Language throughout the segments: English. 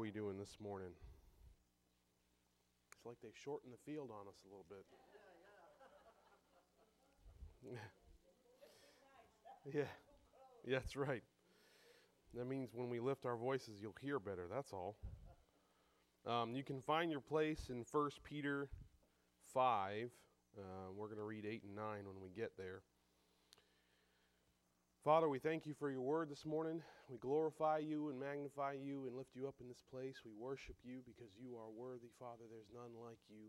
we doing this morning? It's like they shortened the field on us a little bit. yeah, yeah, that's right. That means when we lift our voices, you'll hear better. That's all. Um, you can find your place in 1 Peter 5. Uh, we're going to read 8 and 9 when we get there. Father, we thank you for your word this morning. We glorify you and magnify you and lift you up in this place. We worship you because you are worthy, Father. There's none like you.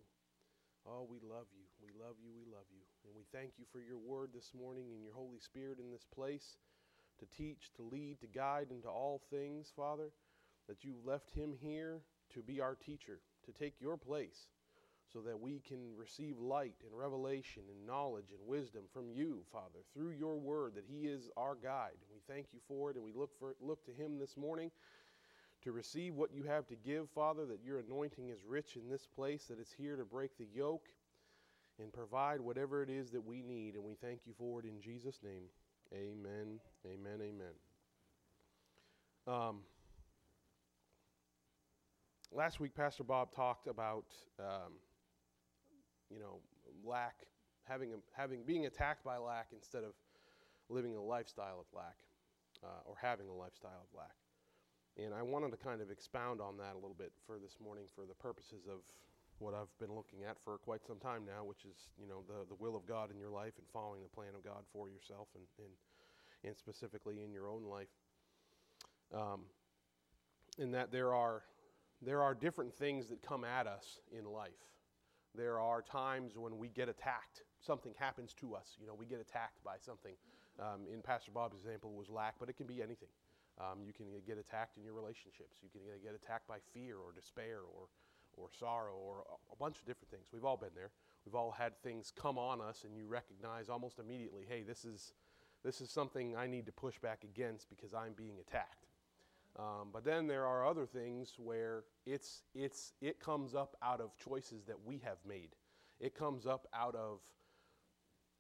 Oh, we love you. We love you. We love you. And we thank you for your word this morning and your Holy Spirit in this place to teach, to lead, to guide into all things, Father, that you left him here to be our teacher, to take your place so that we can receive light and revelation and knowledge and wisdom from you, Father, through your word, that He is our guide. We thank you for it, and we look, for, look to Him this morning to receive what you have to give, Father, that your anointing is rich in this place, that it's here to break the yoke and provide whatever it is that we need. And we thank you for it in Jesus' name. Amen, amen, amen. Um, last week, Pastor Bob talked about. Um, you know, lack, having, a, having, being attacked by lack instead of living a lifestyle of lack uh, or having a lifestyle of lack. And I wanted to kind of expound on that a little bit for this morning for the purposes of what I've been looking at for quite some time now, which is, you know, the, the will of God in your life and following the plan of God for yourself and, and, and specifically in your own life. Um, in that there are, there are different things that come at us in life. There are times when we get attacked. Something happens to us. You know, we get attacked by something. Um, in Pastor Bob's example was lack, but it can be anything. Um, you can get attacked in your relationships. You can get attacked by fear or despair or, or sorrow or a bunch of different things. We've all been there. We've all had things come on us, and you recognize almost immediately, hey, this is, this is something I need to push back against because I'm being attacked. Um, but then there are other things where it's, it's, it comes up out of choices that we have made. It comes up out of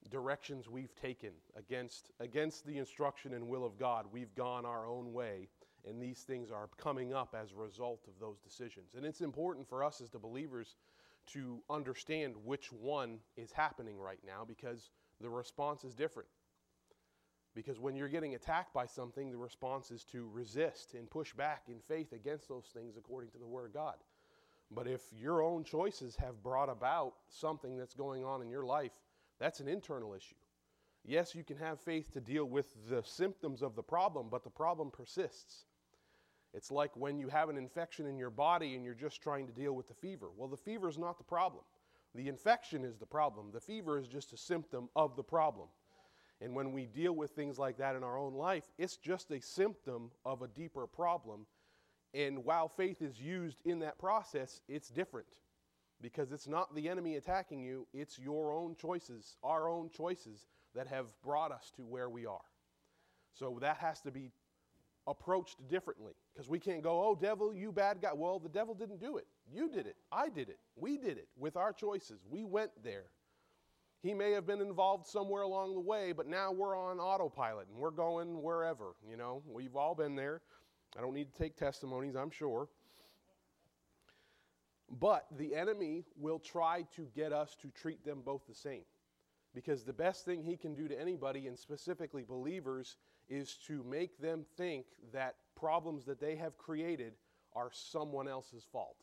directions we've taken against, against the instruction and will of God. We've gone our own way, and these things are coming up as a result of those decisions. And it's important for us as the believers to understand which one is happening right now because the response is different. Because when you're getting attacked by something, the response is to resist and push back in faith against those things according to the Word of God. But if your own choices have brought about something that's going on in your life, that's an internal issue. Yes, you can have faith to deal with the symptoms of the problem, but the problem persists. It's like when you have an infection in your body and you're just trying to deal with the fever. Well, the fever is not the problem. The infection is the problem. The fever is just a symptom of the problem. And when we deal with things like that in our own life, it's just a symptom of a deeper problem. And while faith is used in that process, it's different because it's not the enemy attacking you, it's your own choices, our own choices that have brought us to where we are. So that has to be approached differently because we can't go, oh, devil, you bad guy. Well, the devil didn't do it. You did it. I did it. We did it with our choices. We went there. He may have been involved somewhere along the way, but now we're on autopilot and we're going wherever. You know, we've all been there. I don't need to take testimonies, I'm sure. But the enemy will try to get us to treat them both the same. Because the best thing he can do to anybody, and specifically believers, is to make them think that problems that they have created are someone else's fault.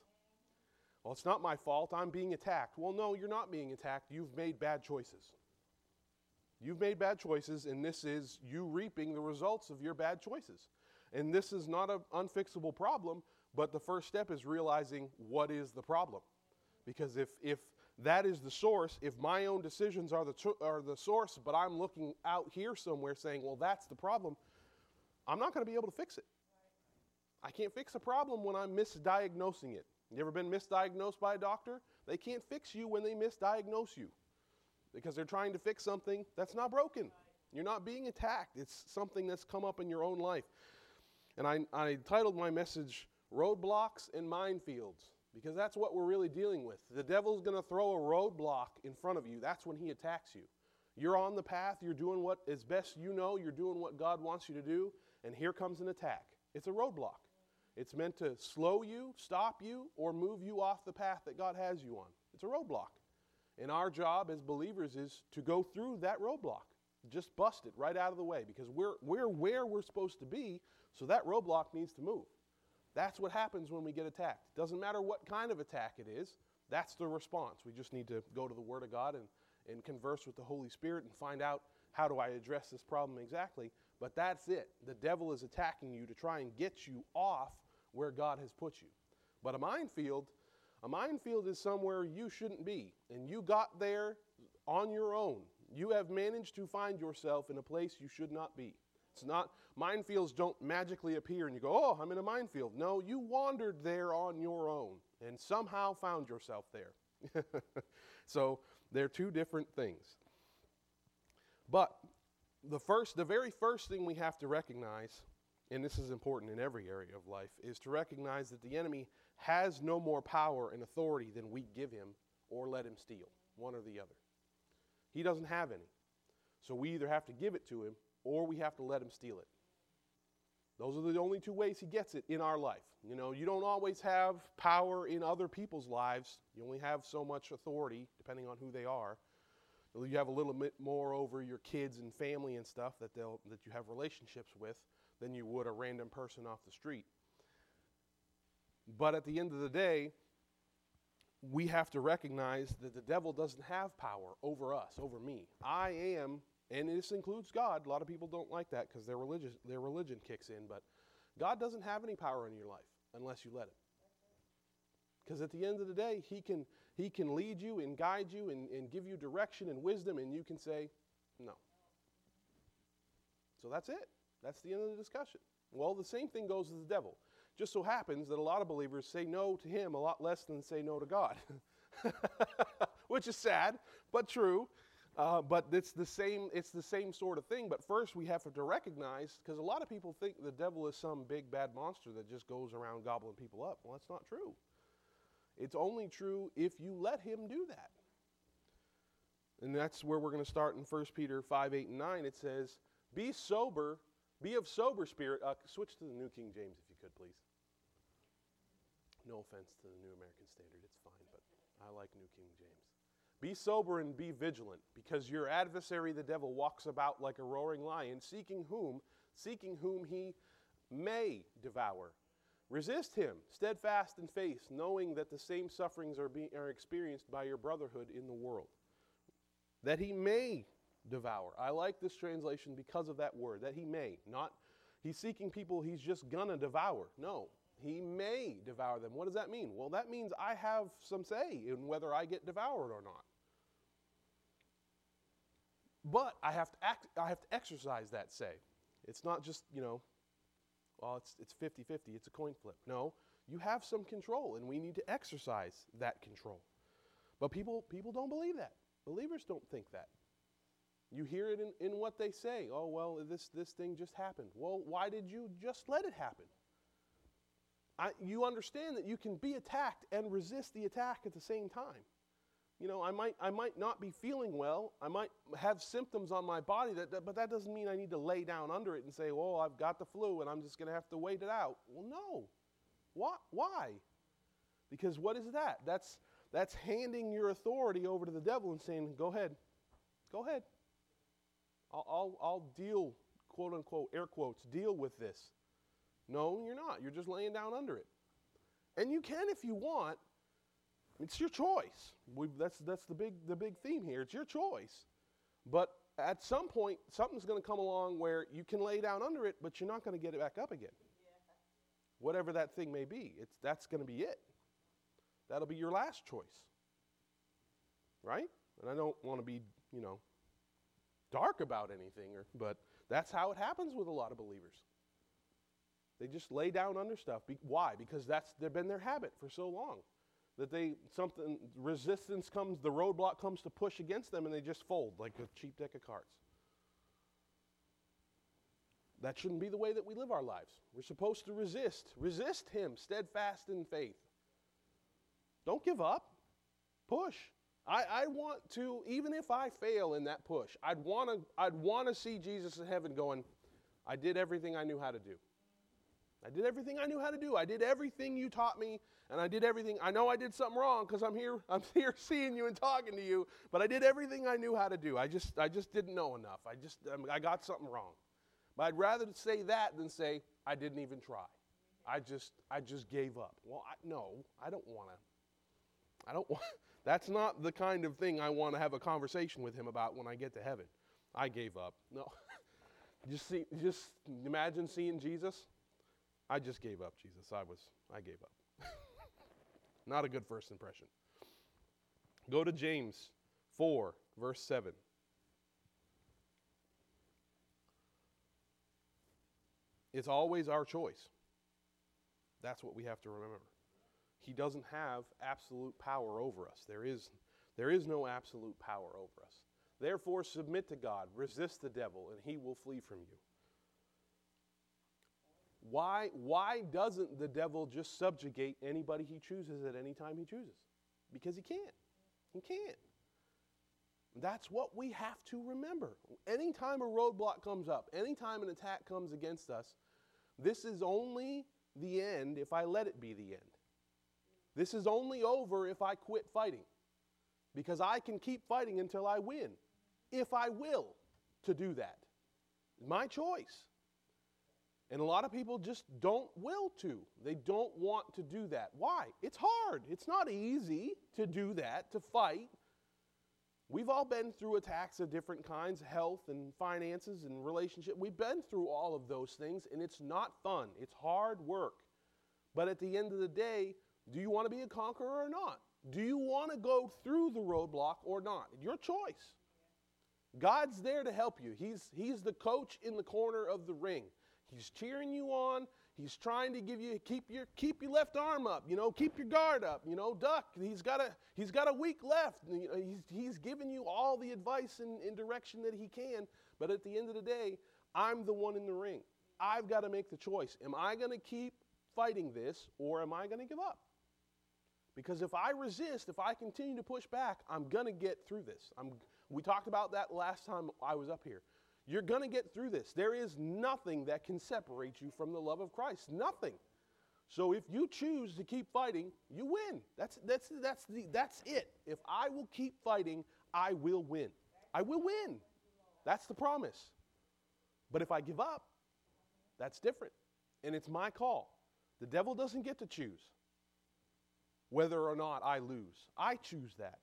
Well, it's not my fault. I'm being attacked. Well, no, you're not being attacked. You've made bad choices. You've made bad choices, and this is you reaping the results of your bad choices. And this is not an unfixable problem, but the first step is realizing what is the problem. Because if, if that is the source, if my own decisions are the, are the source, but I'm looking out here somewhere saying, well, that's the problem, I'm not going to be able to fix it. I can't fix a problem when I'm misdiagnosing it. You ever been misdiagnosed by a doctor? They can't fix you when they misdiagnose you because they're trying to fix something that's not broken. You're not being attacked, it's something that's come up in your own life. And I, I titled my message Roadblocks and Minefields because that's what we're really dealing with. The devil's going to throw a roadblock in front of you, that's when he attacks you. You're on the path, you're doing what is best you know, you're doing what God wants you to do, and here comes an attack. It's a roadblock. It's meant to slow you, stop you, or move you off the path that God has you on. It's a roadblock. And our job as believers is to go through that roadblock. Just bust it right out of the way because we're, we're where we're supposed to be, so that roadblock needs to move. That's what happens when we get attacked. Doesn't matter what kind of attack it is, that's the response. We just need to go to the Word of God and, and converse with the Holy Spirit and find out how do I address this problem exactly. But that's it. The devil is attacking you to try and get you off where God has put you. But a minefield, a minefield is somewhere you shouldn't be. And you got there on your own. You have managed to find yourself in a place you should not be. It's not, minefields don't magically appear and you go, oh, I'm in a minefield. No, you wandered there on your own and somehow found yourself there. so they're two different things. But the first, the very first thing we have to recognize, and this is important in every area of life, is to recognize that the enemy has no more power and authority than we give him or let him steal, one or the other. He doesn't have any. So we either have to give it to him or we have to let him steal it. Those are the only two ways he gets it in our life. You know, you don't always have power in other people's lives. You only have so much authority, depending on who they are. You have a little bit more over your kids and family and stuff that, they'll, that you have relationships with than you would a random person off the street. But at the end of the day, we have to recognize that the devil doesn't have power over us, over me. I am and this includes God. A lot of people don't like that because their religion, their religion kicks in, but God doesn't have any power in your life unless you let Him. Because at the end of the day, He can, he can lead you and guide you and, and give you direction and wisdom, and you can say, no. So that's it. That's the end of the discussion. Well, the same thing goes with the devil. Just so happens that a lot of believers say no to him a lot less than say no to God, which is sad, but true. Uh, but it's the same. It's the same sort of thing. But first, we have to recognize because a lot of people think the devil is some big bad monster that just goes around gobbling people up. Well, that's not true. It's only true if you let him do that. And that's where we're going to start in 1 Peter 5, 8, and 9. It says, Be sober, be of sober spirit. Uh, switch to the New King James if you could, please. No offense to the New American Standard, it's fine, but I like New King James. Be sober and be vigilant, because your adversary the devil walks about like a roaring lion, seeking whom, seeking whom he may devour. Resist him, steadfast in faith, knowing that the same sufferings are, being, are experienced by your brotherhood in the world. That he may devour. I like this translation because of that word, that he may. Not he's seeking people he's just gonna devour. No, he may devour them. What does that mean? Well, that means I have some say in whether I get devoured or not. But I have to act, I have to exercise that say. It's not just, you know, well, it's it's 50-50, it's a coin flip. No, you have some control and we need to exercise that control. But people people don't believe that. Believers don't think that. You hear it in, in what they say. Oh, well, this, this thing just happened. Well, why did you just let it happen? I, you understand that you can be attacked and resist the attack at the same time. You know, I might, I might not be feeling well. I might have symptoms on my body, that, that, but that doesn't mean I need to lay down under it and say, well, I've got the flu and I'm just going to have to wait it out. Well, no. Why? Why? Because what is that? That's, that's handing your authority over to the devil and saying, go ahead. Go ahead. I'll, I'll, deal, quote unquote, air quotes, deal with this. No, you're not. You're just laying down under it. And you can if you want. It's your choice. we that's, that's the, big, the big theme here. It's your choice. But at some point, something's going to come along where you can lay down under it, but you're not going to get it back up again. Yeah. Whatever that thing may be, it's, that's going to be it. That'll be your last choice. Right? And I don't want to be, you know, dark about anything, or, but that's how it happens with a lot of believers. They just lay down under stuff. Be- why? Because that's they've been their habit for so long that they something resistance comes, the roadblock comes to push against them, and they just fold like a cheap deck of cards. That shouldn't be the way that we live our lives. We're supposed to resist. Resist Him, steadfast in faith. Don't give up. Push. I, I want to, even if I fail in that push, I'd want to I'd want to see Jesus in heaven going, I did everything I knew how to do. I did everything I knew how to do. I did everything you taught me, and I did everything. I know I did something wrong because I'm here. I'm here seeing you and talking to you. But I did everything I knew how to do. I just, I just didn't know enough. I just, um, I got something wrong. But I'd rather say that than say I didn't even try. I just, I just gave up. Well, I, no, I don't want to. I don't want. That's not the kind of thing I want to have a conversation with him about when I get to heaven. I gave up. No. just see, just imagine seeing Jesus. I just gave up, Jesus. I was, I gave up. Not a good first impression. Go to James 4, verse 7. It's always our choice. That's what we have to remember. He doesn't have absolute power over us. There is, there is no absolute power over us. Therefore, submit to God, resist the devil, and he will flee from you. Why, why doesn't the devil just subjugate anybody he chooses at any time he chooses? Because he can't. He can't. That's what we have to remember. Anytime a roadblock comes up, anytime an attack comes against us, this is only the end if I let it be the end. This is only over if I quit fighting. Because I can keep fighting until I win, if I will to do that. My choice. And a lot of people just don't will to. They don't want to do that. Why? It's hard. It's not easy to do that, to fight. We've all been through attacks of different kinds, health and finances and relationship. We've been through all of those things, and it's not fun. It's hard work. But at the end of the day, do you want to be a conqueror or not? Do you want to go through the roadblock or not? Your choice. God's there to help you. He's, he's the coach in the corner of the ring. He's cheering you on. He's trying to give you keep your keep your left arm up, you know, keep your guard up, you know, duck. He's got a he's got a weak left. He's he's giving you all the advice and, and direction that he can. But at the end of the day, I'm the one in the ring. I've got to make the choice. Am I going to keep fighting this or am I going to give up? Because if I resist, if I continue to push back, I'm going to get through this. I'm, we talked about that last time I was up here. You're going to get through this. There is nothing that can separate you from the love of Christ. Nothing. So if you choose to keep fighting, you win. That's, that's, that's, the, that's it. If I will keep fighting, I will win. I will win. That's the promise. But if I give up, that's different. And it's my call. The devil doesn't get to choose whether or not I lose. I choose that.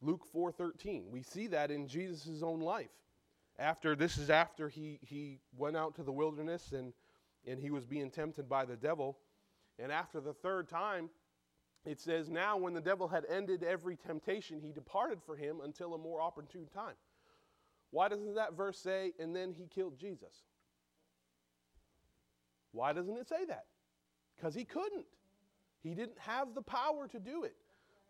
Luke 4:13. We see that in Jesus' own life. After this is after he he went out to the wilderness and and he was being tempted by the devil. And after the third time, it says, Now when the devil had ended every temptation, he departed for him until a more opportune time. Why doesn't that verse say, and then he killed Jesus? Why doesn't it say that? Because he couldn't. He didn't have the power to do it.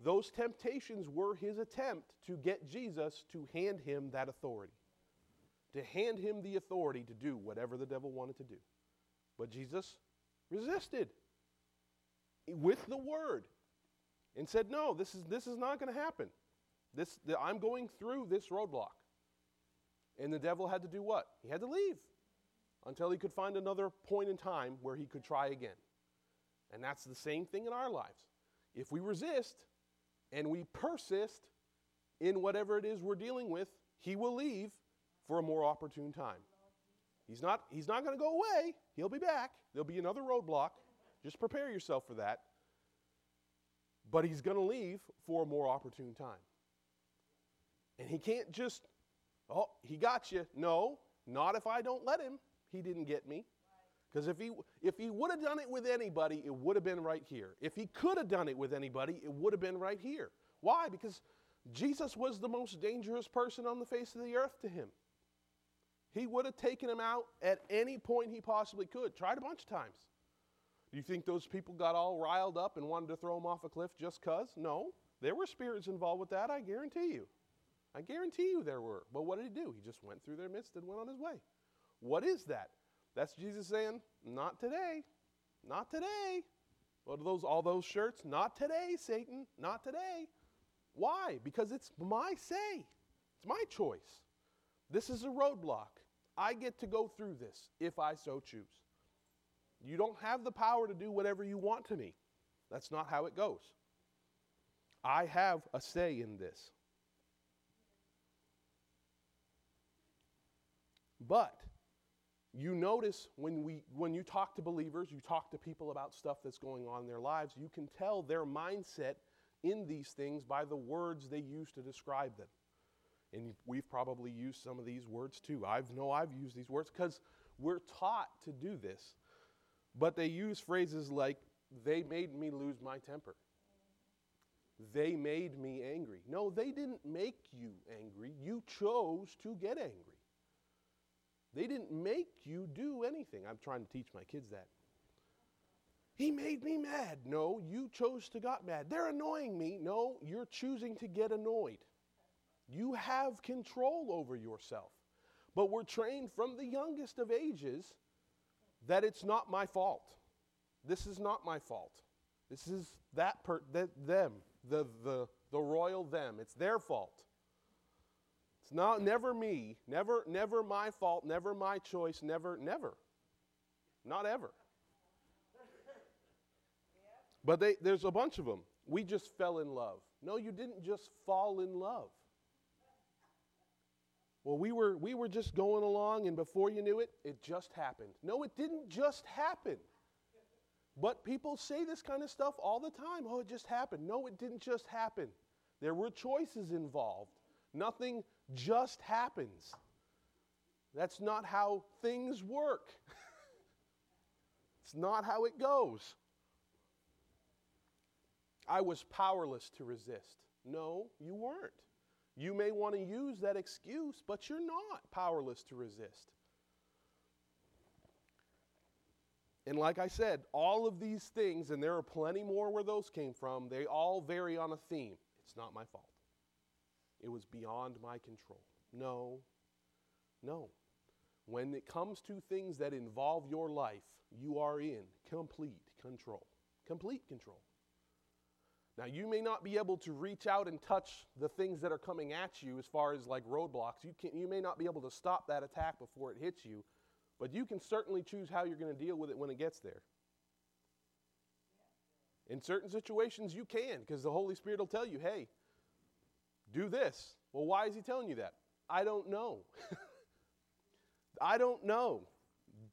Those temptations were his attempt to get Jesus to hand him that authority, to hand him the authority to do whatever the devil wanted to do. But Jesus resisted with the word and said, No, this is, this is not going to happen. This, the, I'm going through this roadblock. And the devil had to do what? He had to leave until he could find another point in time where he could try again. And that's the same thing in our lives. If we resist, and we persist in whatever it is we're dealing with, he will leave for a more opportune time. He's not, he's not going to go away. He'll be back. There'll be another roadblock. Just prepare yourself for that. But he's going to leave for a more opportune time. And he can't just, oh, he got you. No, not if I don't let him. He didn't get me. Because if he, if he would have done it with anybody, it would have been right here. If he could have done it with anybody, it would have been right here. Why? Because Jesus was the most dangerous person on the face of the earth to him. He would have taken him out at any point he possibly could. Tried a bunch of times. Do you think those people got all riled up and wanted to throw him off a cliff just because? No. There were spirits involved with that, I guarantee you. I guarantee you there were. But what did he do? He just went through their midst and went on his way. What is that? That's Jesus saying, Not today. Not today. What are those all those shirts? Not today, Satan. Not today. Why? Because it's my say. It's my choice. This is a roadblock. I get to go through this if I so choose. You don't have the power to do whatever you want to me. That's not how it goes. I have a say in this. But you notice when, we, when you talk to believers, you talk to people about stuff that's going on in their lives, you can tell their mindset in these things by the words they use to describe them. And we've probably used some of these words too. I know I've used these words because we're taught to do this. But they use phrases like, they made me lose my temper. They made me angry. No, they didn't make you angry. You chose to get angry. They didn't make you do anything. I'm trying to teach my kids that. He made me mad. No, you chose to got mad. They're annoying me. No, you're choosing to get annoyed. You have control over yourself. But we're trained from the youngest of ages that it's not my fault. This is not my fault. This is that per that them, the the the royal them. It's their fault. It's not never me, never never my fault, never my choice, never never. Not ever. But they, there's a bunch of them. We just fell in love. No, you didn't just fall in love. Well, we were, we were just going along, and before you knew it, it just happened. No, it didn't just happen. But people say this kind of stuff all the time. Oh, it just happened. No, it didn't just happen. There were choices involved. Nothing just happens. That's not how things work. it's not how it goes. I was powerless to resist. No, you weren't. You may want to use that excuse, but you're not powerless to resist. And like I said, all of these things, and there are plenty more where those came from, they all vary on a theme. It's not my fault. It was beyond my control. No, no. When it comes to things that involve your life, you are in complete control. Complete control. Now, you may not be able to reach out and touch the things that are coming at you as far as like roadblocks. You, can, you may not be able to stop that attack before it hits you, but you can certainly choose how you're going to deal with it when it gets there. In certain situations, you can, because the Holy Spirit will tell you, hey, do this. Well, why is He telling you that? I don't know. I don't know.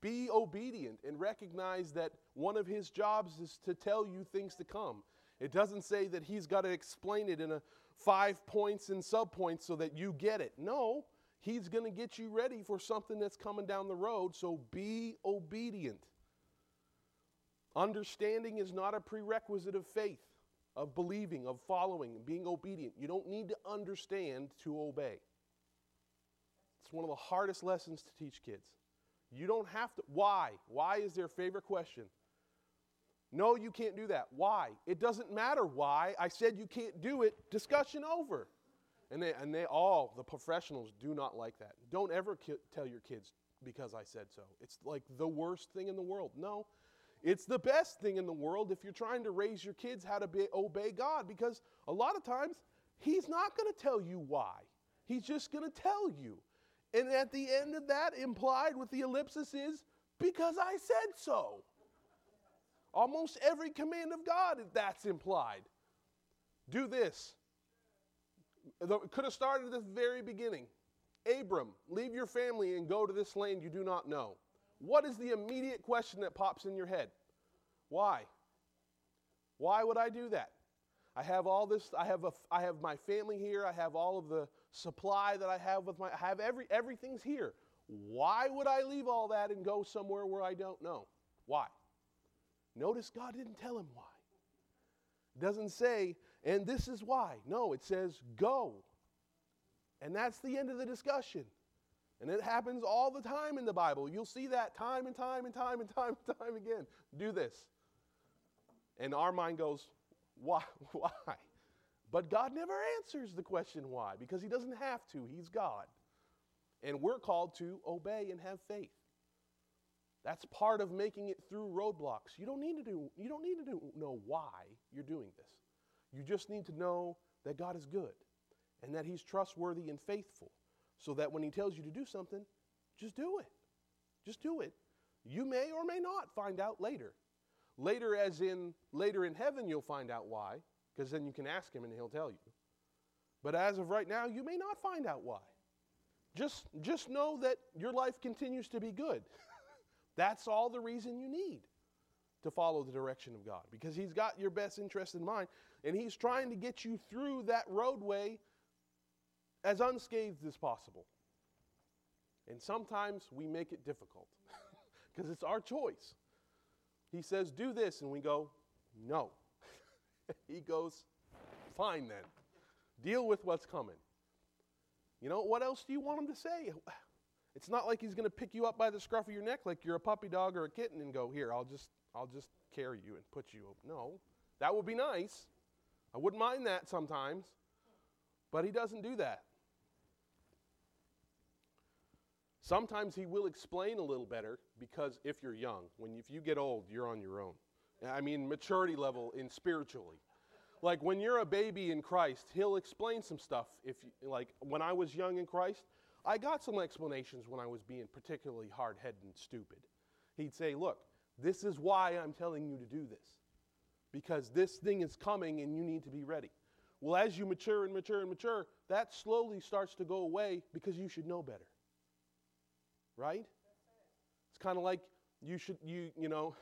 Be obedient and recognize that one of His jobs is to tell you things to come. It doesn't say that he's got to explain it in a five points and subpoints so that you get it. No, he's going to get you ready for something that's coming down the road, so be obedient. Understanding is not a prerequisite of faith, of believing, of following, and being obedient. You don't need to understand to obey. It's one of the hardest lessons to teach kids. You don't have to. Why? Why is their favorite question? No, you can't do that. Why? It doesn't matter why. I said you can't do it. Discussion over. And they, and they all, the professionals, do not like that. Don't ever ki- tell your kids because I said so. It's like the worst thing in the world. No, it's the best thing in the world if you're trying to raise your kids how to be, obey God because a lot of times He's not going to tell you why. He's just going to tell you. And at the end of that, implied with the ellipsis is because I said so. Almost every command of God, that's implied. Do this. It could have started at the very beginning. Abram, leave your family and go to this land you do not know. What is the immediate question that pops in your head? Why? Why would I do that? I have all this, I have, a, I have my family here, I have all of the supply that I have with my, I have every, everything's here. Why would I leave all that and go somewhere where I don't know? Why? Notice God didn't tell him why. It doesn't say, and this is why. No, it says, go. And that's the end of the discussion. And it happens all the time in the Bible. You'll see that time and time and time and time and time again. Do this. And our mind goes, why? Why? But God never answers the question why because He doesn't have to. He's God. And we're called to obey and have faith. That's part of making it through roadblocks. You don't need to do you don't need to do, know why you're doing this. You just need to know that God is good and that he's trustworthy and faithful so that when he tells you to do something, just do it. Just do it. You may or may not find out later. Later, as in later in heaven, you'll find out why, because then you can ask him and he'll tell you. But as of right now, you may not find out why. Just, just know that your life continues to be good. That's all the reason you need to follow the direction of God because He's got your best interest in mind and He's trying to get you through that roadway as unscathed as possible. And sometimes we make it difficult because it's our choice. He says, Do this, and we go, No. he goes, Fine then. Deal with what's coming. You know, what else do you want him to say? It's not like he's going to pick you up by the scruff of your neck like you're a puppy dog or a kitten and go, "Here, I'll just I'll just carry you and put you." Up. No. That would be nice. I wouldn't mind that sometimes. But he doesn't do that. Sometimes he will explain a little better because if you're young, when if you get old, you're on your own. I mean, maturity level in spiritually. Like when you're a baby in Christ, he'll explain some stuff. If you, like when I was young in Christ, I got some explanations when I was being particularly hard-headed and stupid. He'd say, "Look, this is why I'm telling you to do this. Because this thing is coming and you need to be ready." Well, as you mature and mature and mature, that slowly starts to go away because you should know better right? It's kind of like you should, you, you know,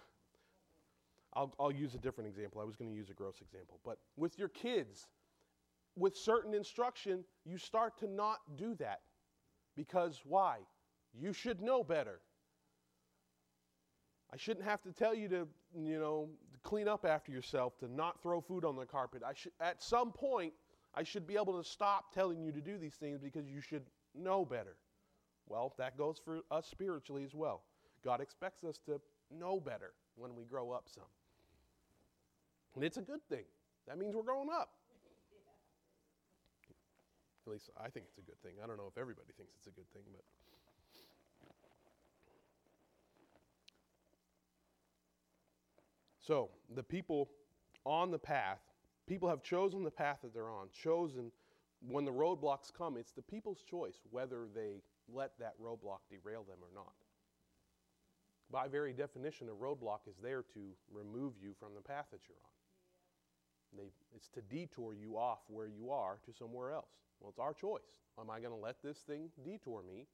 I'll, I'll use a different example. I was going to use a gross example. But with your kids, with certain instruction, you start to not do that. Because why? You should know better. I shouldn't have to tell you to, you know, clean up after yourself, to not throw food on the carpet. I should, at some point, I should be able to stop telling you to do these things because you should know better. Well, that goes for us spiritually as well. God expects us to know better when we grow up some. And it's a good thing. That means we're growing up. At least I think it's a good thing. I don't know if everybody thinks it's a good thing, but. So, the people on the path, people have chosen the path that they're on, chosen when the roadblocks come, it's the people's choice whether they let that roadblock derail them or not. By very definition, a roadblock is there to remove you from the path that you're on. They, it's to detour you off where you are to somewhere else. Well, it's our choice. Am I going to let this thing detour me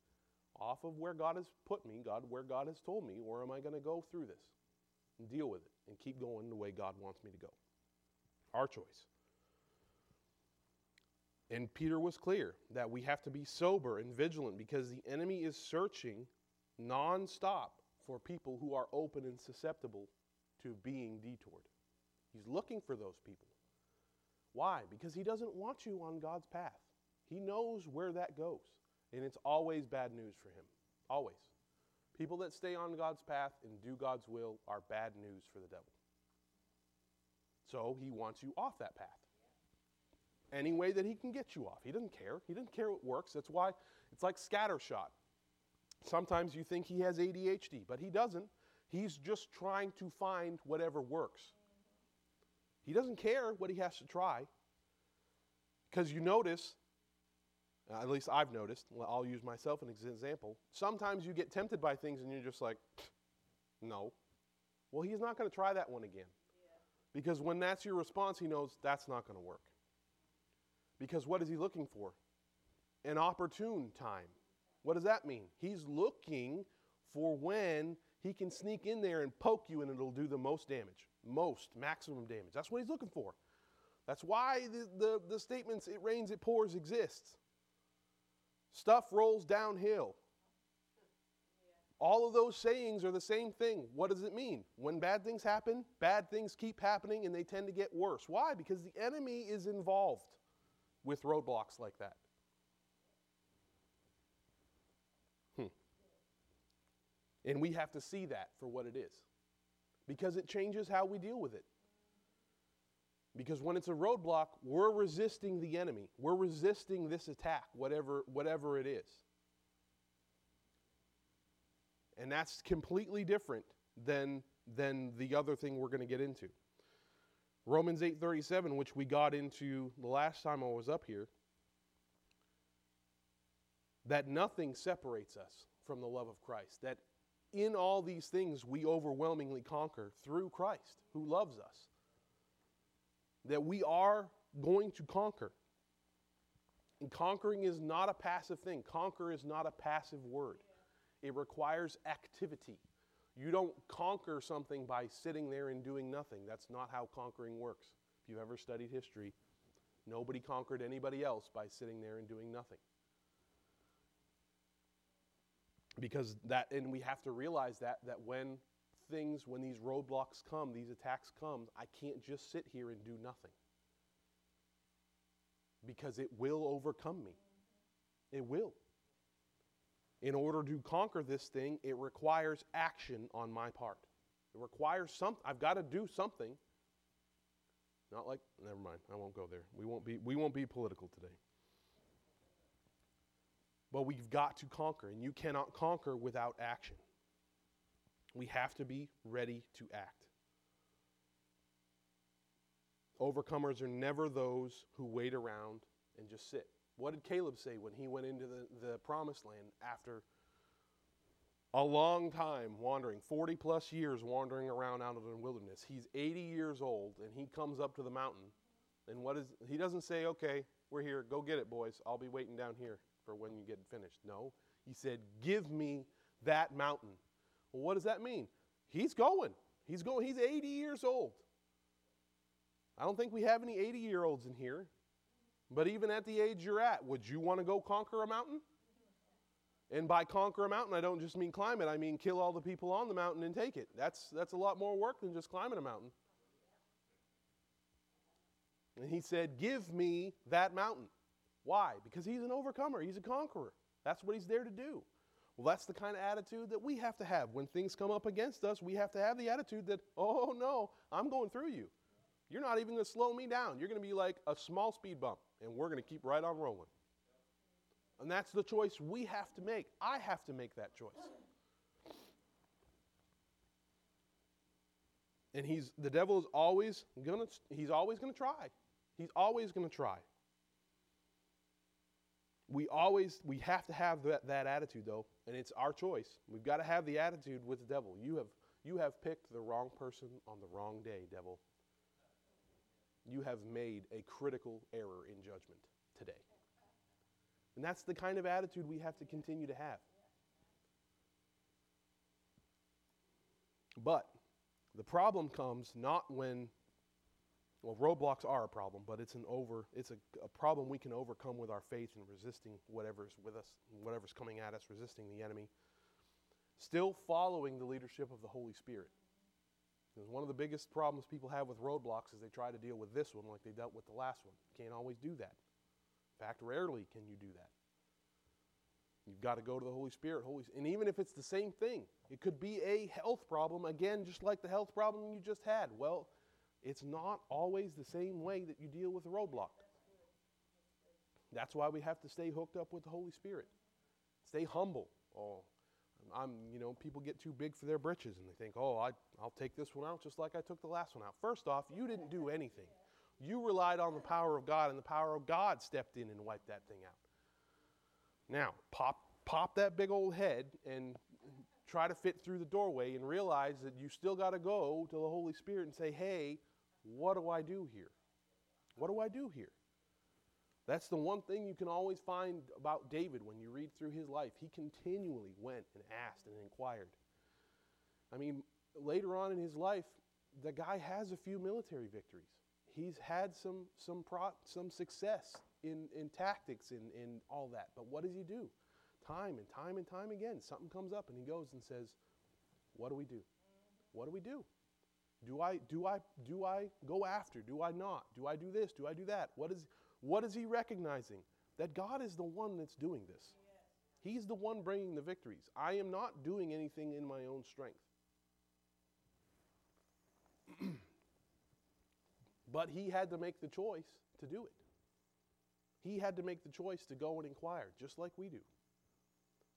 off of where God has put me, God, where God has told me, or am I going to go through this and deal with it and keep going the way God wants me to go? Our choice. And Peter was clear that we have to be sober and vigilant because the enemy is searching nonstop for people who are open and susceptible to being detoured. He's looking for those people. Why? Because he doesn't want you on God's path. He knows where that goes. And it's always bad news for him. Always. People that stay on God's path and do God's will are bad news for the devil. So he wants you off that path any way that he can get you off. He doesn't care. He doesn't care what works. That's why it's like scattershot. Sometimes you think he has ADHD, but he doesn't. He's just trying to find whatever works. He doesn't care what he has to try. Because you notice, at least I've noticed, I'll use myself as an example. Sometimes you get tempted by things and you're just like, no. Well, he's not going to try that one again. Yeah. Because when that's your response, he knows that's not going to work. Because what is he looking for? An opportune time. What does that mean? He's looking for when he can sneak in there and poke you and it'll do the most damage. Most, maximum damage. That's what he's looking for. That's why the, the, the statements, it rains, it pours, exists. Stuff rolls downhill. All of those sayings are the same thing. What does it mean? When bad things happen, bad things keep happening and they tend to get worse. Why? Because the enemy is involved with roadblocks like that. Hmm. And we have to see that for what it is because it changes how we deal with it. Because when it's a roadblock, we're resisting the enemy. We're resisting this attack, whatever, whatever it is. And that's completely different than, than the other thing we're going to get into. Romans 8:37, which we got into the last time I was up here, that nothing separates us from the love of Christ. That in all these things we overwhelmingly conquer through Christ who loves us. That we are going to conquer. And conquering is not a passive thing, conquer is not a passive word, it requires activity. You don't conquer something by sitting there and doing nothing. That's not how conquering works. If you've ever studied history, nobody conquered anybody else by sitting there and doing nothing. Because that, and we have to realize that, that when things, when these roadblocks come, these attacks come, I can't just sit here and do nothing because it will overcome me. It will. In order to conquer this thing, it requires action on my part. It requires something. I've got to do something. Not like never mind. I won't go there. We won't be we won't be political today. But we've got to conquer, and you cannot conquer without action. We have to be ready to act. Overcomers are never those who wait around and just sit. What did Caleb say when he went into the, the promised land after a long time wandering, 40 plus years wandering around out of the wilderness? He's 80 years old and he comes up to the mountain. And what is he doesn't say, "Okay, we're here. Go get it, boys. I'll be waiting down here for when you get finished." No. He said, "Give me that mountain." Well, what does that mean? He's going. He's going. He's 80 years old. I don't think we have any 80 year olds in here. But even at the age you're at, would you want to go conquer a mountain? And by conquer a mountain, I don't just mean climb it, I mean kill all the people on the mountain and take it. That's, that's a lot more work than just climbing a mountain. And he said, Give me that mountain. Why? Because he's an overcomer, he's a conqueror. That's what he's there to do. Well, that's the kind of attitude that we have to have. When things come up against us, we have to have the attitude that, oh no, I'm going through you. You're not even going to slow me down. You're going to be like a small speed bump, and we're going to keep right on rolling. And that's the choice we have to make. I have to make that choice. And he's the devil is always gonna he's always gonna try. He's always gonna try. We always we have to have that, that attitude though, and it's our choice. We've got to have the attitude with the devil. You have you have picked the wrong person on the wrong day, devil you have made a critical error in judgment today. And that's the kind of attitude we have to continue to have. But the problem comes not when, well, roadblocks are a problem, but it's an over, it's a, a problem we can overcome with our faith and resisting whatever's with us, whatever's coming at us, resisting the enemy. Still following the leadership of the Holy Spirit. Because one of the biggest problems people have with roadblocks is they try to deal with this one like they dealt with the last one. You can't always do that. In fact, rarely can you do that. You've got to go to the Holy Spirit. Holy, and even if it's the same thing, it could be a health problem, again, just like the health problem you just had. Well, it's not always the same way that you deal with a roadblock. That's why we have to stay hooked up with the Holy Spirit. Stay humble. Oh, I'm, you know, people get too big for their britches and they think, oh, I, I'll take this one out just like I took the last one out. First off, you didn't do anything. You relied on the power of God, and the power of God stepped in and wiped that thing out. Now, pop, pop that big old head and try to fit through the doorway and realize that you still got to go to the Holy Spirit and say, hey, what do I do here? What do I do here? That's the one thing you can always find about David when you read through his life. He continually went and asked and inquired. I mean, later on in his life, the guy has a few military victories. He's had some some pro, some success in, in tactics and in, all that. But what does he do? Time and time and time again, something comes up and he goes and says, What do we do? What do we do? Do I do I do I go after? Do I not? Do I do this? Do I do that? What is what is he recognizing? That God is the one that's doing this. He's the one bringing the victories. I am not doing anything in my own strength. but he had to make the choice to do it. He had to make the choice to go and inquire, just like we do.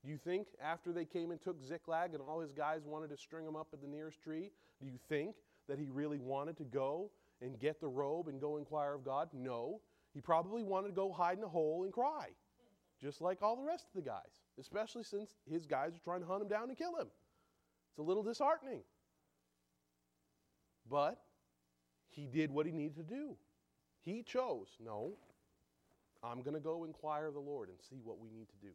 Do you think after they came and took Ziklag and all his guys wanted to string him up at the nearest tree, do you think that he really wanted to go and get the robe and go inquire of God? No. He probably wanted to go hide in a hole and cry. just like all the rest of the guys, especially since his guys are trying to hunt him down and kill him. It's a little disheartening. But he did what he needed to do. He chose, no, I'm going to go inquire of the Lord and see what we need to do.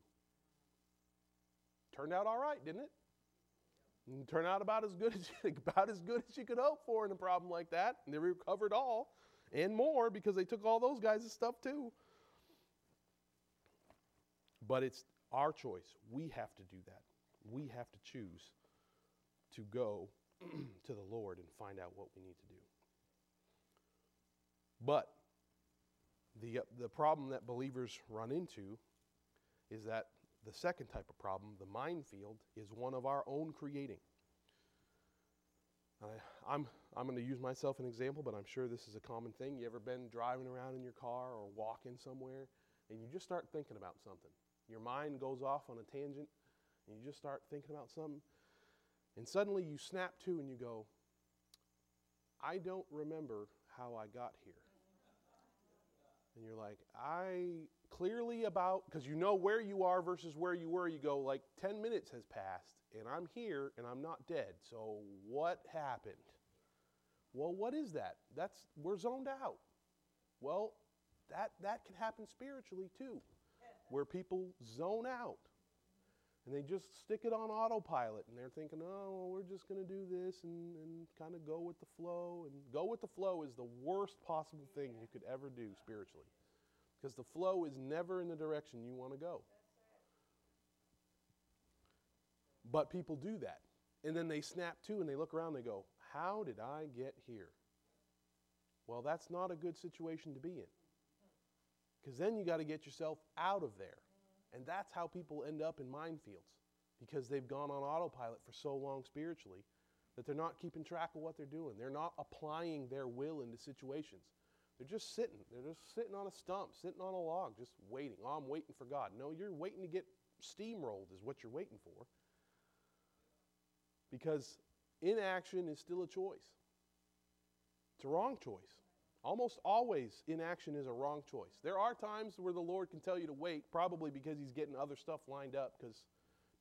Turned out all right, didn't it? Turned out about as good as you, about as good as you could hope for in a problem like that. And they recovered all and more because they took all those guys' stuff too. But it's our choice. We have to do that. We have to choose to go to the Lord and find out what we need to do. But the, uh, the problem that believers run into is that the second type of problem, the minefield, is one of our own creating. I, I'm, I'm going to use myself an example, but I'm sure this is a common thing. You ever been driving around in your car or walking somewhere and you just start thinking about something? Your mind goes off on a tangent and you just start thinking about something. And suddenly you snap to and you go, I don't remember how I got here. And you're like, I clearly about, because you know where you are versus where you were, you go, like 10 minutes has passed and I'm here and I'm not dead. So what happened? Well, what is that? That's, we're zoned out. Well, that, that can happen spiritually too where people zone out and they just stick it on autopilot and they're thinking, oh, well, we're just going to do this and, and kind of go with the flow. And go with the flow is the worst possible thing you could ever do spiritually because the flow is never in the direction you want to go. But people do that. And then they snap to and they look around and they go, How did I get here? Well, that's not a good situation to be in. Because then you got to get yourself out of there. And that's how people end up in minefields because they've gone on autopilot for so long spiritually that they're not keeping track of what they're doing. They're not applying their will into situations. They're just sitting. They're just sitting on a stump, sitting on a log, just waiting. Oh, I'm waiting for God. No, you're waiting to get steamrolled, is what you're waiting for. Because inaction is still a choice. It's a wrong choice. Almost always, inaction is a wrong choice. There are times where the Lord can tell you to wait, probably because He's getting other stuff lined up, because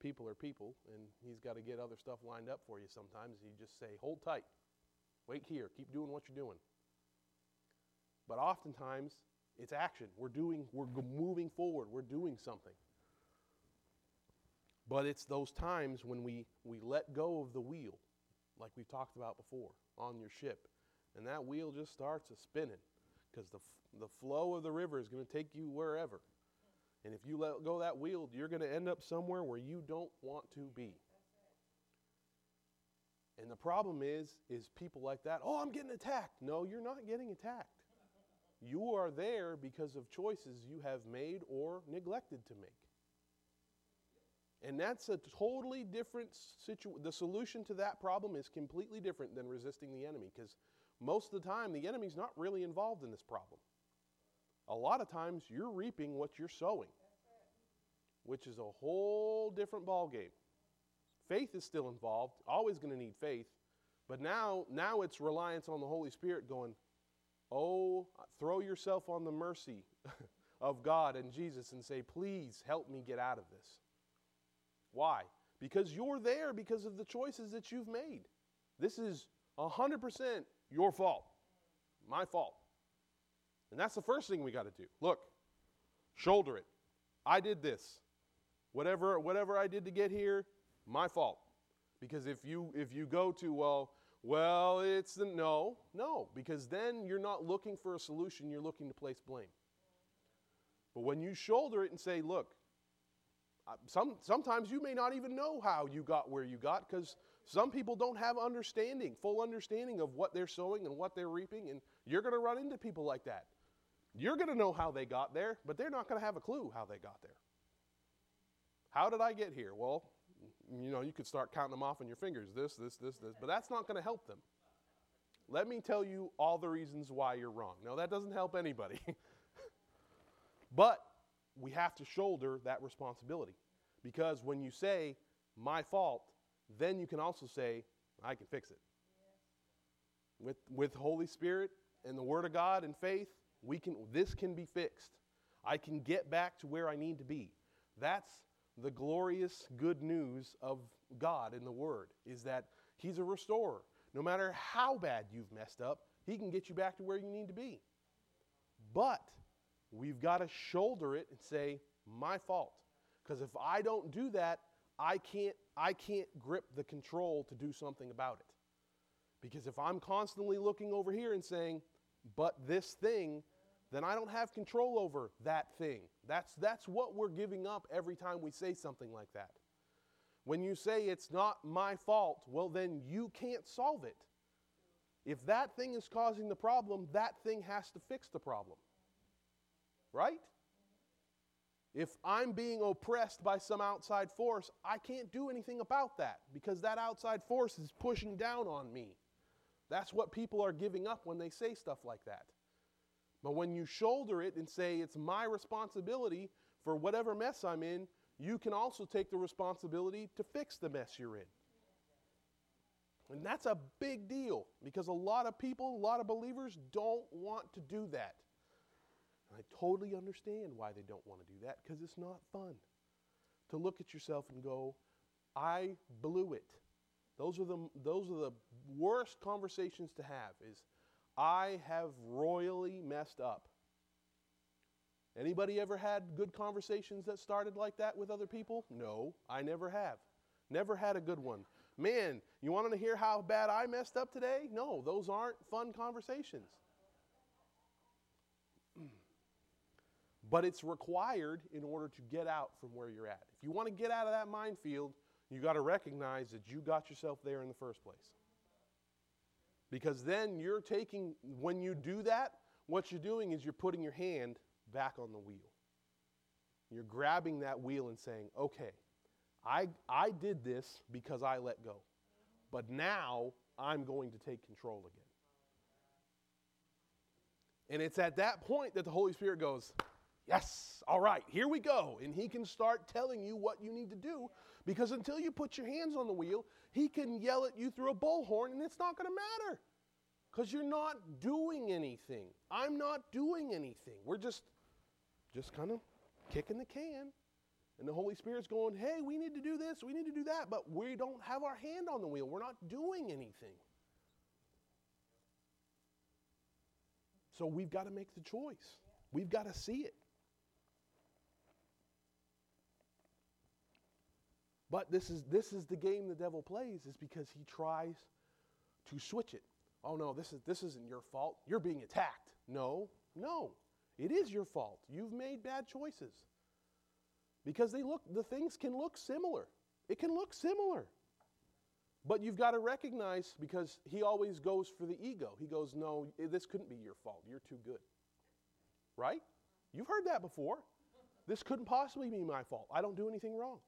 people are people, and He's got to get other stuff lined up for you sometimes. You just say, hold tight, wait here, keep doing what you're doing. But oftentimes, it's action. We're doing, we're moving forward, we're doing something. But it's those times when we, we let go of the wheel, like we've talked about before, on your ship and that wheel just starts a spinning because the, f- the flow of the river is going to take you wherever. And if you let go that wheel, you're going to end up somewhere where you don't want to be. And the problem is, is people like that, oh, I'm getting attacked. No, you're not getting attacked. You are there because of choices you have made or neglected to make. And that's a totally different situation. The solution to that problem is completely different than resisting the enemy because most of the time the enemy's not really involved in this problem. A lot of times you're reaping what you're sowing, which is a whole different ballgame. Faith is still involved, always going to need faith, but now, now it's reliance on the Holy Spirit going, oh, throw yourself on the mercy of God and Jesus and say, please help me get out of this. Why? Because you're there because of the choices that you've made. This is 100% your fault. My fault. And that's the first thing we got to do. Look, shoulder it. I did this. Whatever whatever I did to get here, my fault. Because if you if you go to well, well, it's the no, no, because then you're not looking for a solution, you're looking to place blame. But when you shoulder it and say, look, Uh, some, sometimes you may not even know how you got where you got because some people don't have understanding, full understanding of what they're sowing and what they're reaping, and you're going to run into people like that. You're going to know how they got there, but they're not going to have a clue how they got there. How did I get here? Well, you know, you could start counting them off on your fingers this, this, this, this, but that's not going to help them. Let me tell you all the reasons why you're wrong. No, that doesn't help anybody. but we have to shoulder that responsibility because when you say, my fault, then you can also say, I can fix it. With, with Holy Spirit and the Word of God and faith, we can, this can be fixed. I can get back to where I need to be. That's the glorious good news of God in the Word, is that He's a restorer. No matter how bad you've messed up, He can get you back to where you need to be. But we've got to shoulder it and say, my fault. Because if I don't do that, I can't, I can't grip the control to do something about it. Because if I'm constantly looking over here and saying, but this thing, then I don't have control over that thing. That's, that's what we're giving up every time we say something like that. When you say it's not my fault, well, then you can't solve it. If that thing is causing the problem, that thing has to fix the problem. Right? If I'm being oppressed by some outside force, I can't do anything about that because that outside force is pushing down on me. That's what people are giving up when they say stuff like that. But when you shoulder it and say, it's my responsibility for whatever mess I'm in, you can also take the responsibility to fix the mess you're in. And that's a big deal because a lot of people, a lot of believers don't want to do that. And I totally understand why they don't want to do that because it's not fun to look at yourself and go, I blew it. Those are the, those are the worst conversations to have is I have royally messed up. Anybody ever had good conversations that started like that with other people? No, I never have. Never had a good one. Man, you want to hear how bad I messed up today? No, those aren't fun conversations. But it's required in order to get out from where you're at. If you want to get out of that minefield, you got to recognize that you got yourself there in the first place. Because then you're taking, when you do that, what you're doing is you're putting your hand back on the wheel. You're grabbing that wheel and saying, okay, I, I did this because I let go. But now I'm going to take control again. And it's at that point that the Holy Spirit goes, Yes, all right, here we go. And he can start telling you what you need to do because until you put your hands on the wheel, he can yell at you through a bullhorn and it's not going to matter because you're not doing anything. I'm not doing anything. We're just, just kind of kicking the can. And the Holy Spirit's going, hey, we need to do this, we need to do that, but we don't have our hand on the wheel. We're not doing anything. So we've got to make the choice. We've got to see it. But this is, this is the game the devil plays, is because he tries to switch it. Oh no, this, is, this isn't your fault. You're being attacked. No, no. It is your fault. You've made bad choices. Because they look, the things can look similar. It can look similar. But you've got to recognize because he always goes for the ego. He goes, No, this couldn't be your fault. You're too good. Right? You've heard that before. This couldn't possibly be my fault. I don't do anything wrong.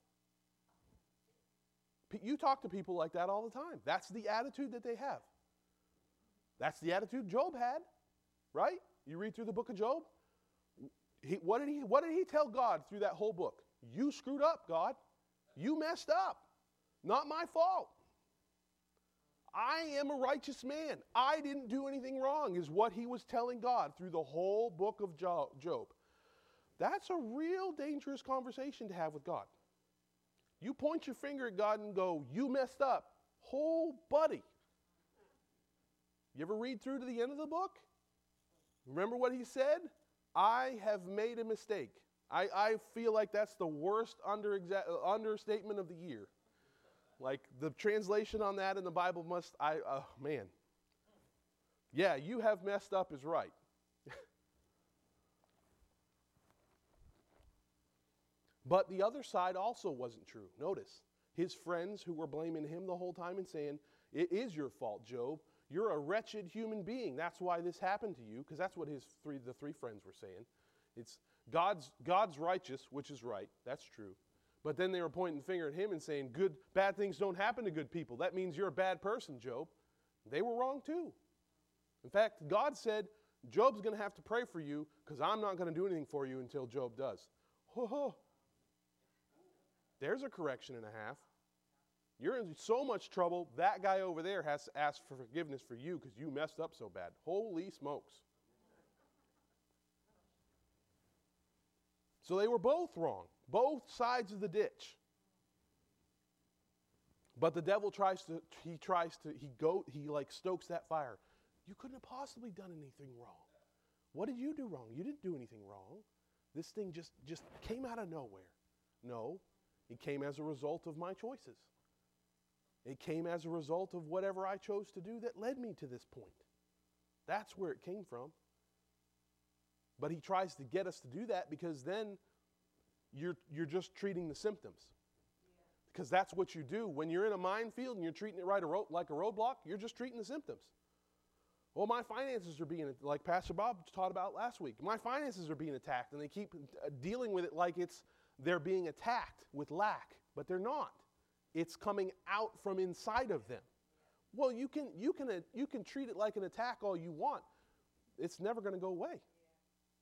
You talk to people like that all the time. That's the attitude that they have. That's the attitude Job had, right? You read through the book of Job. He, what, did he, what did he tell God through that whole book? You screwed up, God. You messed up. Not my fault. I am a righteous man. I didn't do anything wrong, is what he was telling God through the whole book of Job. That's a real dangerous conversation to have with God. You point your finger at God and go, You messed up. Whole buddy. You ever read through to the end of the book? Remember what he said? I have made a mistake. I, I feel like that's the worst under exa- uh, understatement of the year. Like the translation on that in the Bible must, I, oh man. Yeah, you have messed up is right. But the other side also wasn't true. Notice his friends who were blaming him the whole time and saying, It is your fault, Job. You're a wretched human being. That's why this happened to you, because that's what his three, the three friends were saying. It's God's, God's righteous, which is right. That's true. But then they were pointing the finger at him and saying, Good, bad things don't happen to good people. That means you're a bad person, Job. They were wrong too. In fact, God said, Job's going to have to pray for you because I'm not going to do anything for you until Job does. Ho, ho. There's a correction and a half. You're in so much trouble, that guy over there has to ask for forgiveness for you because you messed up so bad. Holy smokes. So they were both wrong, both sides of the ditch. But the devil tries to, he tries to, he go, he like stokes that fire. You couldn't have possibly done anything wrong. What did you do wrong? You didn't do anything wrong. This thing just, just came out of nowhere. No, it came as a result of my choices. It came as a result of whatever I chose to do that led me to this point. That's where it came from. But he tries to get us to do that because then you're, you're just treating the symptoms. Because that's what you do. When you're in a minefield and you're treating it right a ro- like a roadblock, you're just treating the symptoms. Well, my finances are being, like Pastor Bob taught about last week, my finances are being attacked, and they keep uh, dealing with it like it's they're being attacked with lack, but they're not. It's coming out from inside of them. Well, you can, you can, you can treat it like an attack all you want. It's never going to go away.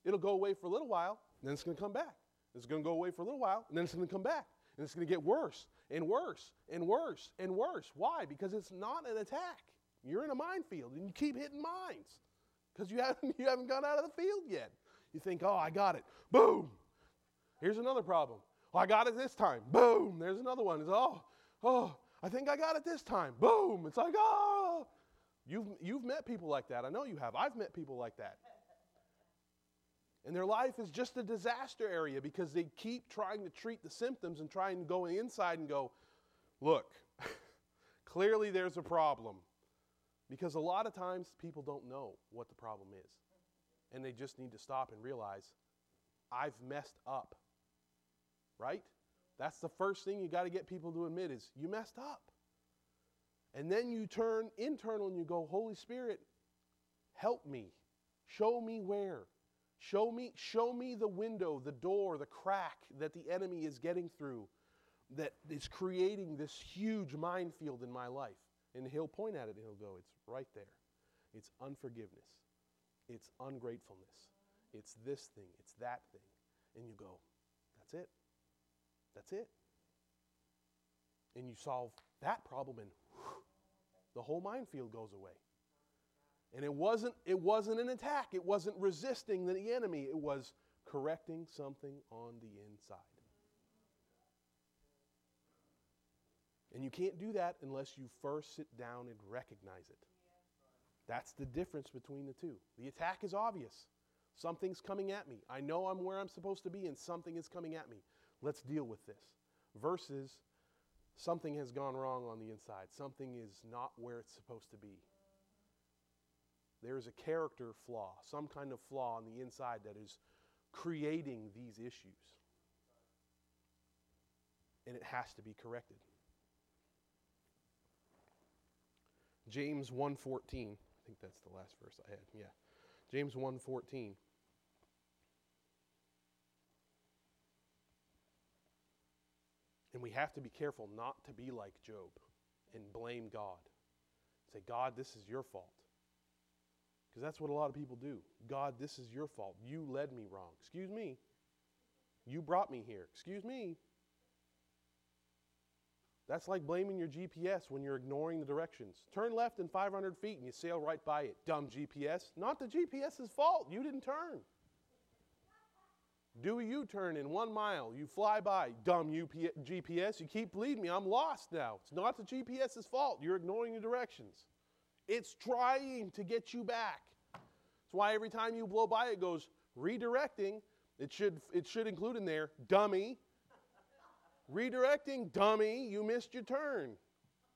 It'll go away for a little while, then it's going to come back. It's going to go away for a little while, and then it's going to come back. And it's going to get worse and worse and worse and worse. Why? Because it's not an attack. You're in a minefield and you keep hitting mines because you haven't, you haven't gone out of the field yet. You think, oh, I got it. Boom. Here's another problem. Oh, I got it this time. Boom. There's another one. It's, oh, oh, I think I got it this time. Boom. It's like, oh. You've, you've met people like that. I know you have. I've met people like that. And their life is just a disaster area because they keep trying to treat the symptoms and trying to go inside and go, look, clearly there's a problem. Because a lot of times people don't know what the problem is. And they just need to stop and realize, I've messed up. Right? That's the first thing you got to get people to admit is you messed up. And then you turn internal and you go, Holy Spirit, help me. Show me where. Show me, show me the window, the door, the crack that the enemy is getting through that is creating this huge minefield in my life. And he'll point at it and he'll go, It's right there. It's unforgiveness. It's ungratefulness. It's this thing. It's that thing. And you go, That's it. That's it. And you solve that problem, and whew, the whole minefield goes away. And it wasn't, it wasn't an attack. It wasn't resisting the enemy. It was correcting something on the inside. And you can't do that unless you first sit down and recognize it. That's the difference between the two. The attack is obvious. Something's coming at me. I know I'm where I'm supposed to be, and something is coming at me. Let's deal with this. Versus something has gone wrong on the inside. Something is not where it's supposed to be. There is a character flaw, some kind of flaw on the inside that is creating these issues. And it has to be corrected. James 1:14. I think that's the last verse I had. Yeah. James 1:14. And we have to be careful not to be like Job and blame God. Say, God, this is your fault. Because that's what a lot of people do. God, this is your fault. You led me wrong. Excuse me. You brought me here. Excuse me. That's like blaming your GPS when you're ignoring the directions. Turn left in 500 feet and you sail right by it. Dumb GPS. Not the GPS's fault. You didn't turn. Do a U turn in one mile. You fly by. Dumb UP- GPS. You keep leading me. I'm lost now. It's not the GPS's fault. You're ignoring the directions. It's trying to get you back. That's why every time you blow by, it goes redirecting. It should, it should include in there, dummy. Redirecting, dummy, you missed your turn.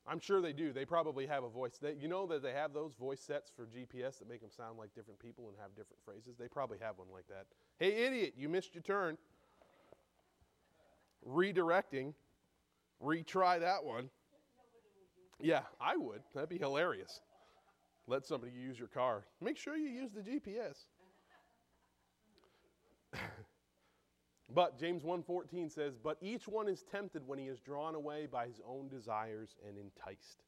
I'm sure they do. They probably have a voice. They, you know that they have those voice sets for GPS that make them sound like different people and have different phrases? They probably have one like that. Hey, idiot, you missed your turn. Redirecting, retry that one. Yeah, I would. That'd be hilarious. Let somebody use your car. Make sure you use the GPS. But James 1:14 says, "But each one is tempted when he is drawn away by his own desires and enticed."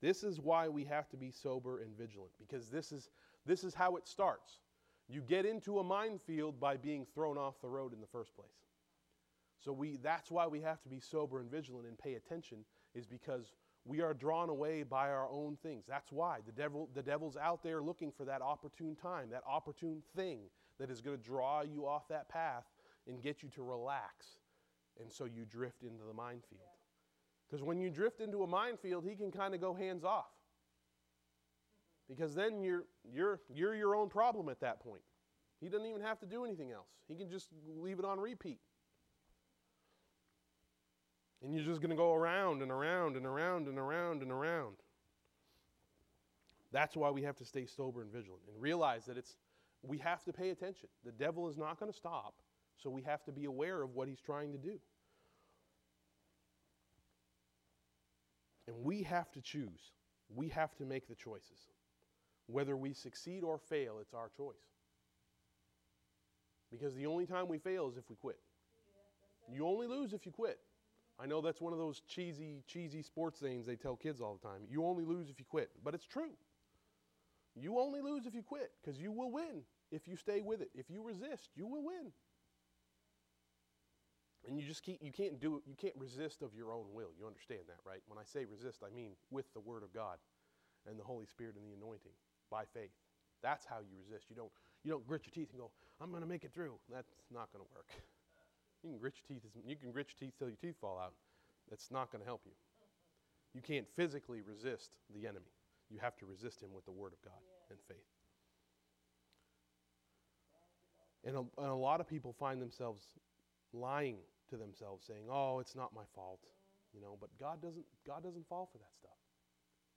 This is why we have to be sober and vigilant because this is this is how it starts. You get into a minefield by being thrown off the road in the first place. So we that's why we have to be sober and vigilant and pay attention is because we are drawn away by our own things. That's why the devil the devil's out there looking for that opportune time, that opportune thing that is going to draw you off that path and get you to relax. And so you drift into the minefield. Because when you drift into a minefield, he can kind of go hands off. Because then you're, you're, you're your own problem at that point. He doesn't even have to do anything else, he can just leave it on repeat. And you're just going to go around and around and around and around and around. That's why we have to stay sober and vigilant and realize that it's we have to pay attention. The devil is not going to stop, so we have to be aware of what he's trying to do. And we have to choose. We have to make the choices. Whether we succeed or fail, it's our choice. Because the only time we fail is if we quit. You only lose if you quit. I know that's one of those cheesy, cheesy sports sayings they tell kids all the time. You only lose if you quit. But it's true. You only lose if you quit because you will win if you stay with it. If you resist, you will win. And you just keep, you can't do it, you can't resist of your own will. You understand that, right? When I say resist, I mean with the Word of God and the Holy Spirit and the anointing by faith. That's how you resist. You don't, you don't grit your teeth and go, I'm going to make it through. That's not going to work. You can grit your teeth, you can grit your teeth till your teeth fall out. That's not going to help you. You can't physically resist the enemy. You have to resist him with the word of God and faith. And a, and a lot of people find themselves lying to themselves, saying, "Oh, it's not my fault," you know. But God doesn't. God doesn't fall for that stuff.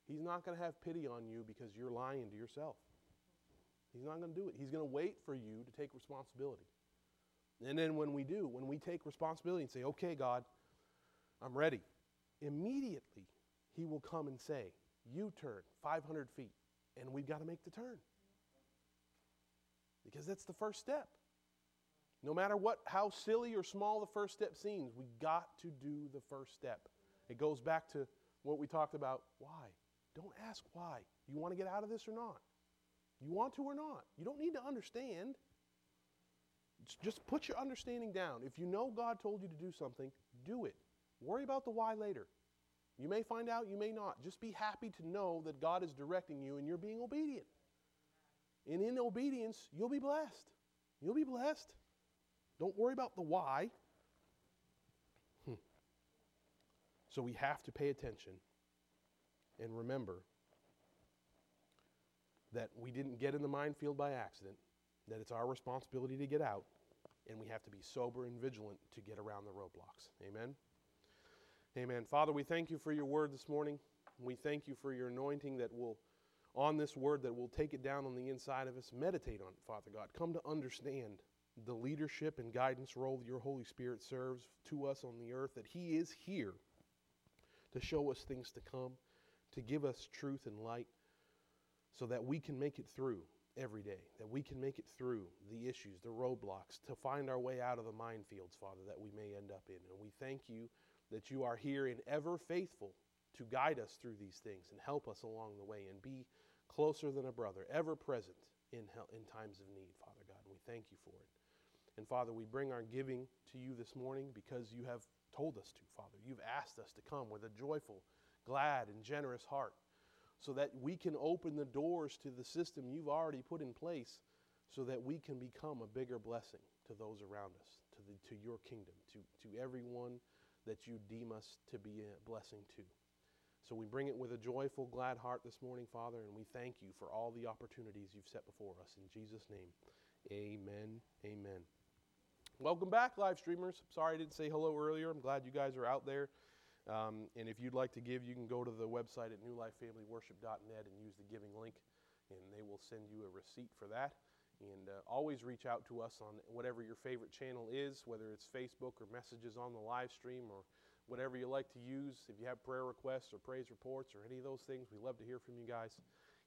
He's not going to have pity on you because you're lying to yourself. He's not going to do it. He's going to wait for you to take responsibility. And then when we do, when we take responsibility and say, okay, God, I'm ready, immediately He will come and say, U turn 500 feet, and we've got to make the turn. Because that's the first step. No matter what, how silly or small the first step seems, we got to do the first step. It goes back to what we talked about why. Don't ask why. You want to get out of this or not? You want to or not? You don't need to understand. Just put your understanding down. If you know God told you to do something, do it. Worry about the why later. You may find out, you may not. Just be happy to know that God is directing you and you're being obedient. And in obedience, you'll be blessed. You'll be blessed. Don't worry about the why. Hmm. So we have to pay attention and remember that we didn't get in the minefield by accident, that it's our responsibility to get out, and we have to be sober and vigilant to get around the roadblocks. Amen? Amen. Father, we thank you for your word this morning. We thank you for your anointing that will, on this word, that will take it down on the inside of us. Meditate on it, Father God. Come to understand the leadership and guidance role that your Holy Spirit serves to us on the earth, that He is here to show us things to come, to give us truth and light, so that we can make it through every day, that we can make it through the issues, the roadblocks, to find our way out of the minefields, Father, that we may end up in. And we thank you that you are here and ever faithful to guide us through these things and help us along the way and be closer than a brother, ever present in, in times of need, Father God. And we thank you for it. And Father, we bring our giving to you this morning because you have told us to, Father. You've asked us to come with a joyful, glad, and generous heart so that we can open the doors to the system you've already put in place so that we can become a bigger blessing to those around us, to, the, to your kingdom, to, to everyone that you deem us to be a blessing to. So we bring it with a joyful, glad heart this morning, Father, and we thank you for all the opportunities you've set before us. In Jesus' name, amen. Amen. Welcome back, live streamers. Sorry I didn't say hello earlier. I'm glad you guys are out there. Um, and if you'd like to give, you can go to the website at newlifefamilyworship.net and use the giving link, and they will send you a receipt for that. And uh, always reach out to us on whatever your favorite channel is, whether it's Facebook or messages on the live stream or whatever you like to use. If you have prayer requests or praise reports or any of those things, we love to hear from you guys,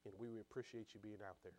and we appreciate you being out there.